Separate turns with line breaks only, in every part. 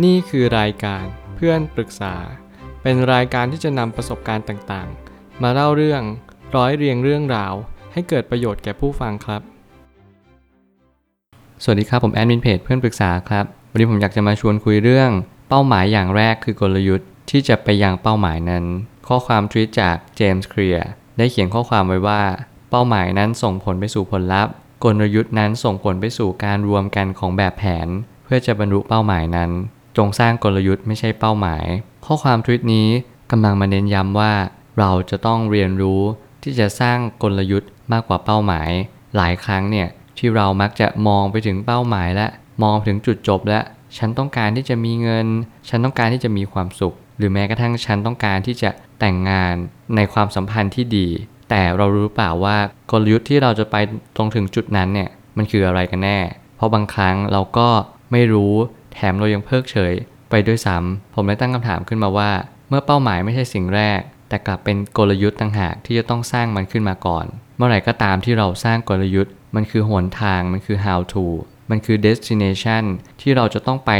นี่คือรายการเพื่อนปรึกษา เป็นรายการที่จะนำประสบการณ์ต่างๆ มาเล่าเรื่องร้อยเรียงเรื่องราว ให้เกิดประโยชน์แก่ผู้ฟังครับ สวัสดีครับผมแอดมินเพจเพื่อนปรึกษาครับวันนี้ผมอยากจะมาชวนคุยเรื่อง เป้าหมายอย่างแรกคือกลยุทธ์ที่จะไปยังเป้าหมายนั้น ข้อความทวีตจากเจมส์เคลียร์ได้เขียนข้อความไว้ว่า เป้าหมายนั้นส่งผลไปสู่ผลลัพธ์ กลยุทธ์นั้นส่งผลไปสู่การรวมกันของแบบแผน เพื่อจะบรรลุเป้าหมายนั้น จงสร้างกลยุทธ์ไม่ใช่เป้าหมาย ข้อความทวิตนี้กำลังมาเน้นย้ำว่า เราจะต้องเรียนรู้ที่จะสร้างกลยุทธ์มากกว่าเป้าหมาย หลายครั้งเนี่ยที่เรามักจะมองไปถึงเป้าหมายและมองถึงจุดจบและ ฉันต้องการที่จะมีเงิน ฉันต้องการที่จะมีความสุข หรือแม้กระทั่งฉันต้องการที่จะแต่งงานในความสัมพันธ์ที่ดี แต่เรารู้เปล่าว่ากลยุทธ์ที่เราจะไปตรงถึงจุดนั้นเนี่ยมันคืออะไรกันแน่ เพราะบางครั้งเราก็ไม่รู้ แถมเรายังเพิกเฉย ไปด้วยซ้ำผมเลยตั้งคำถามขึ้นมาว่า เมื่อเป้าหมายไม่ใช่สิ่งแรก แต่กลับเป็นกลยุทธ์ต่างหากที่จะต้องสร้างมันขึ้นมาก่อน เมื่อไหร่ก็ตามที่เราสร้างกลยุทธ์ มันคือหนทางมันคือ how to มันคือ destination ที่เราจะต้องไป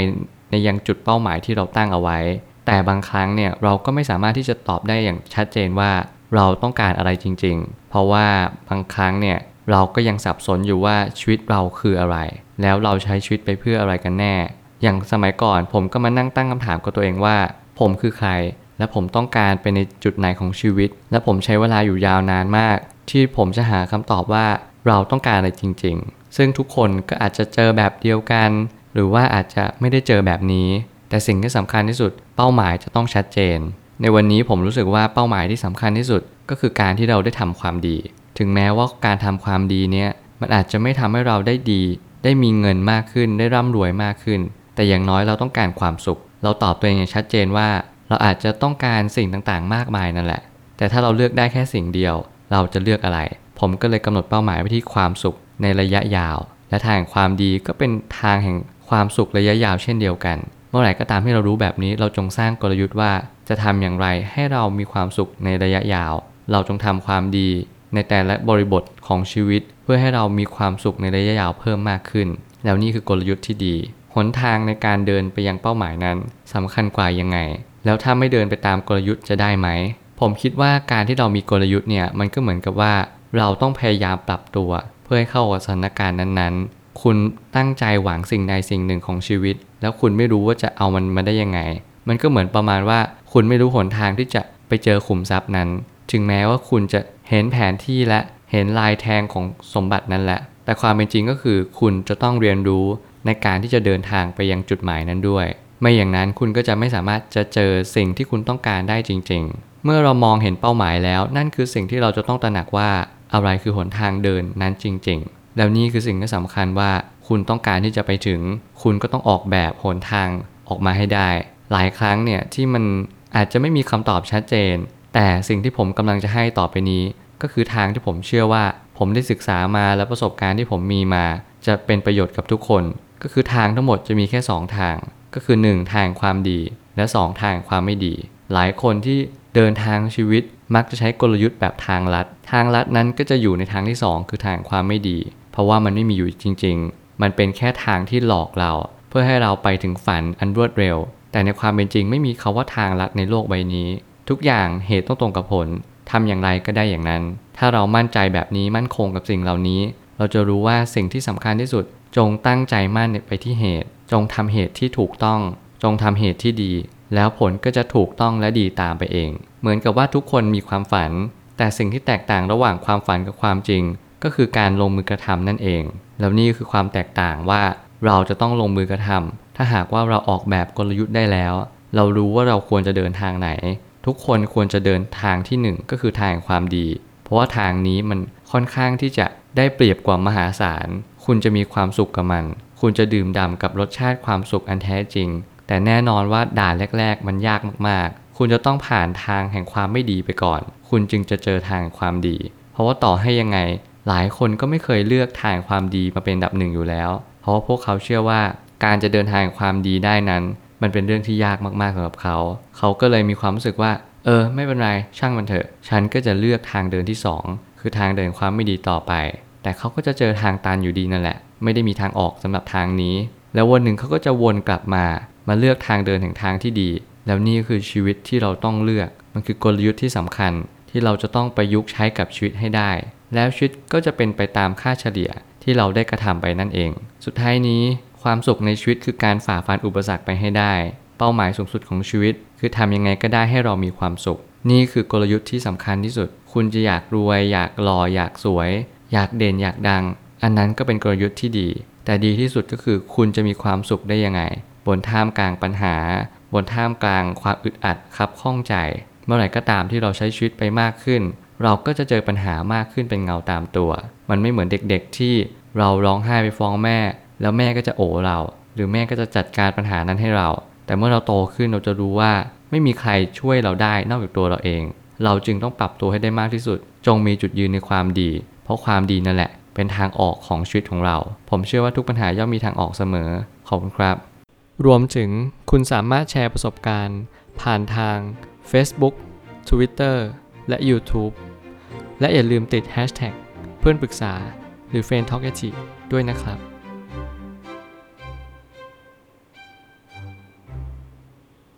ในยังจุดเป้าหมายที่เราตั้งเอาไว้ แต่บางครั้งเนี่ยเราก็ไม่สามารถที่จะตอบได้อย่างชัดเจนว่าเราต้องการอะไรจริง ๆ เพราะว่าบางครั้งเนี่ยเราก็ยังสับสนอยู่ว่าชีวิตเราคืออะไร แล้วเราใช้ชีวิตไปเพื่ออะไรกันแน่ อย่างสมัยก่อนผมก็มานั่งตั้งคำถามกับตัวเองว่า ผมคือใคร และผมต้องการไปในจุดไหนของชีวิต และผมใช้เวลาอยู่ยาวนานมาก ที่ผมจะหาคำตอบว่าเราต้องการอะไรจริง ๆ ซึ่งทุกคนก็อาจจะเจอแบบเดียวกัน หรือว่าอาจจะไม่ได้เจอแบบนี้ แต่สิ่งที่สำคัญที่สุด เป้าหมายจะต้องชัดเจน ในวันนี้ผมรู้สึกว่าเป้าหมายที่สำคัญที่สุด ก็คือการที่เราได้ทำความดี ถึงแม้ว่าการทำความดีเนี้ยมันอาจจะไม่ทำให้เราได้ดี ได้มีเงินมากขึ้น ได้ร่ำรวยมากขึ้น แต่อย่างน้อยเราต้องการความสุข เราตอบตัวเองอย่างชัดเจนว่า เราอาจจะต้องการสิ่งต่างๆ มากมายนั่นแหละ แต่ถ้าเราเลือกได้แค่สิ่งเดียว เราจะเลือกอะไร ผมก็เลยกำหนดเป้าหมายไปที่ความสุขในระยะยาว และทางความดีก็เป็นทางแห่งความสุขระยะยาวเช่นเดียวกัน เมื่อไหร่ก็ตามที่เรารู้แบบนี้ เราจงสร้างกลยุทธ์ว่า จะทำอย่างไรให้เรามีความสุขในระยะยาว เราจงทำความดีในแต่ละบริบทของชีวิต เพื่อให้เรามีความสุขในระยะยาวเพิ่มมากขึ้น แล้วนี่คือกลยุทธ์ที่ดี หนทางในการเดินไปยังเป้าหมายนั้นสำคัญกว่ายังไง แล้วถ้าไม่เดินไปตามกลยุทธ์จะได้ไหม ผมคิดว่าการที่เรามีกลยุทธ์เนี่ยมันก็เหมือนกับว่า เราต้องพยายามปรับตัว เพื่อให้เข้ากับสถานการณ์นั้นๆ คุณตั้งใจหวังสิ่งใดสิ่งหนึ่งของชีวิต แล้วคุณไม่รู้ว่าจะเอามันมาได้ยังไง มันก็เหมือนประมาณว่า คุณไม่รู้หนทางที่จะไปเจอขุมทรัพย์นั้น ถึงแม้ว่าคุณจะเห็นแผนที่และเห็นลายแทงของสมบัตินั้นแหละ แต่ความเป็นจริงก็คือคุณจะต้องเรียนรู้ ในการที่จะเดินทางไปยังจุดหมายนั้นด้วย ไม่อย่างนั้นคุณก็จะไม่สามารถจะเจอสิ่งที่คุณต้องการได้จริง ๆ เมื่อเรามองเห็นเป้าหมายแล้ว นั่นคือสิ่งที่เราจะต้องตระหนักว่าอะไรคือหนทางเดินนั้นจริง ๆ แล้วนี่คือสิ่งที่สำคัญว่าคุณต้องการที่จะไปถึง คุณก็ต้องออกแบบหนทางออกมาให้ได้ หลายครั้งเนี่ยที่มันอาจจะไม่มีคำตอบชัดเจน แต่สิ่งที่ผมกำลังจะให้ต่อไปนี้ ก็คือทางที่ผมเชื่อว่า ผมได้ศึกษามาและประสบการณ์ที่ผมมีมา จะเป็นประโยชน์กับทุกคน ก็คือทางทั้งหมดจะมีแค่ 2 ทาง ก็คือ 1 ทางความดี และ 2 ทางความไม่ดี หลายคนที่เดินทางชีวิตมักจะใช้กลยุทธ์แบบทางลัด ทางลัดนั้นก็จะอยู่ในทางที่ 2 คือทางความไม่ดี เพราะว่ามันไม่มีอยู่จริง ๆ มันเป็นแค่ทางที่หลอกเรา เพื่อให้เราไปถึงฝันอันรวดเร็ว แต่ในความเป็นจริงไม่มีคาว่าทางลัดในโลกใบนี้ ทุกอย่างเหตุต้องตรงกับผลทำอย่างไรก็ได้อย่างนั้น ถ้าเรามั่นใจแบบนี้มั่นคงกับสิ่งเหล่านี้ เราจะรู้ว่าสิ่งที่สำคัญที่สุด จงตั้งใจมั่นไปที่เหตุ จงทำเหตุที่ถูกต้อง จงทำเหตุที่ดี แล้วผลก็จะถูกต้องและดีตามไปเอง เหมือนกับว่าทุกคนมีความฝัน แต่สิ่งที่แตกต่างระหว่างความฝันกับความจริง ก็คือการลงมือกระทำนั่นเอง แล้วนี่คือความแตกต่างว่าเราจะต้องลงมือกระทำถ้าหากว่าเราออกแบบกลยุทธ์ได้แล้ว เรารู้ว่าเราควรจะเดินทางไหน ทุกคนควรจะเดินทางที่หนึ่งก็คือทางความดี เพราะว่าทางนี้มัน ค่อนข้างที่จะได้เปรียบกว่ามหาศาล คุณจะมีความสุขกับมัน คุณจะดื่มด่ำกับรสชาติความสุขอันแท้จริง แต่แน่นอนว่าด่านแรก ๆ มันยากมากๆ คุณจะต้องผ่านทางแห่งความไม่ดีไปก่อน คุณจึงจะเจอทางความดี เพราะว่าต่อให้ยังไง หลายคนก็ไม่เคยเลือกทางความดีมาเป็นดับหนึ่งอยู่แล้ว เพราะว่าพวกเขาเชื่อว่าการจะเดินทางความดีได้นั้น มันเป็นเรื่องที่ยากมากๆสำหรับเขา เขาก็เลยมีความรู้สึกว่า เออ ไม่เป็นไร ช่างมันเถอะ ฉันก็จะเลือกทางเดินที่ 2 คือทางเดินความไม่ดีต่อไป แต่เขาก็จะเจอทางตันอยู่ดีนั่นแหละ ไม่ได้มีทางออกสำหรับทางนี้ แล้ววันหนึ่งเขาก็จะวนกลับมา มาเลือกทางเดินแห่งทางที่ดี แล้วนี่คือชีวิตที่เราต้องเลือก มันคือกลยุทธ์ที่สำคัญ ที่เราจะต้องประยุกต์ใช้กับชีวิตให้ได้ แล้วชีวิตก็จะเป็นไปตามค่าเฉลี่ยที่เราได้กระทำไปนั่นเอง สุดท้ายนี้ ความสุขในชีวิตคือการฝ่าฟันอุปสรรคไปให้ได้ เป้าหมายสูงสุดของชีวิต คือทำยังไงก็ได้ให้เรามีความสุข นี่คือกลยุทธ์ที่สำคัญที่สุด คุณจะอยากรวย อยากหล่ออยากสวย อยากเด่นอยากดัง อันนั้นก็เป็นกลยุทธ์ที่ดี แต่ดีที่สุดก็คือคุณจะมีความสุขได้ยังไง บนท่ามกลางปัญหา บนท่ามกลางความอึดอัดคับข้องใจ เมื่อไหร่ก็ตามที่เราใช้ชีวิตไปมากขึ้น เราก็จะเจอปัญหามากขึ้นเป็นเงาตามตัว มันไม่เหมือนเด็กๆที่เราร้องไห้ไปฟ้องแม่ แล้วแม่ก็จะโอบเรา หรือแม่ก็จะจัดการปัญหานั้นให้เรา แต่เมื่อเราโตขึ้นเราจะรู้ว่าไม่มีใครช่วยเราได้นอกจากตัวเราเอง เราจึงต้องปรับตัวให้ได้มากที่สุด จงมีจุดยืนในความดี เพราะความดีนั่นแหละ เป็นทางออกของชีวิตของเรา ผมเชื่อว่าทุกปัญหาย่อมมีทางออกเสมอ ขอบคุณครับ รวมถึงคุณสามารถแชร์ประสบการณ์ ผ่านทาง Facebook Twitter และ YouTube และอย่าลืมติด Hashtag เพื่อนปรึกษาหรือ f r ร e n d t a l k ด้วยนะครับ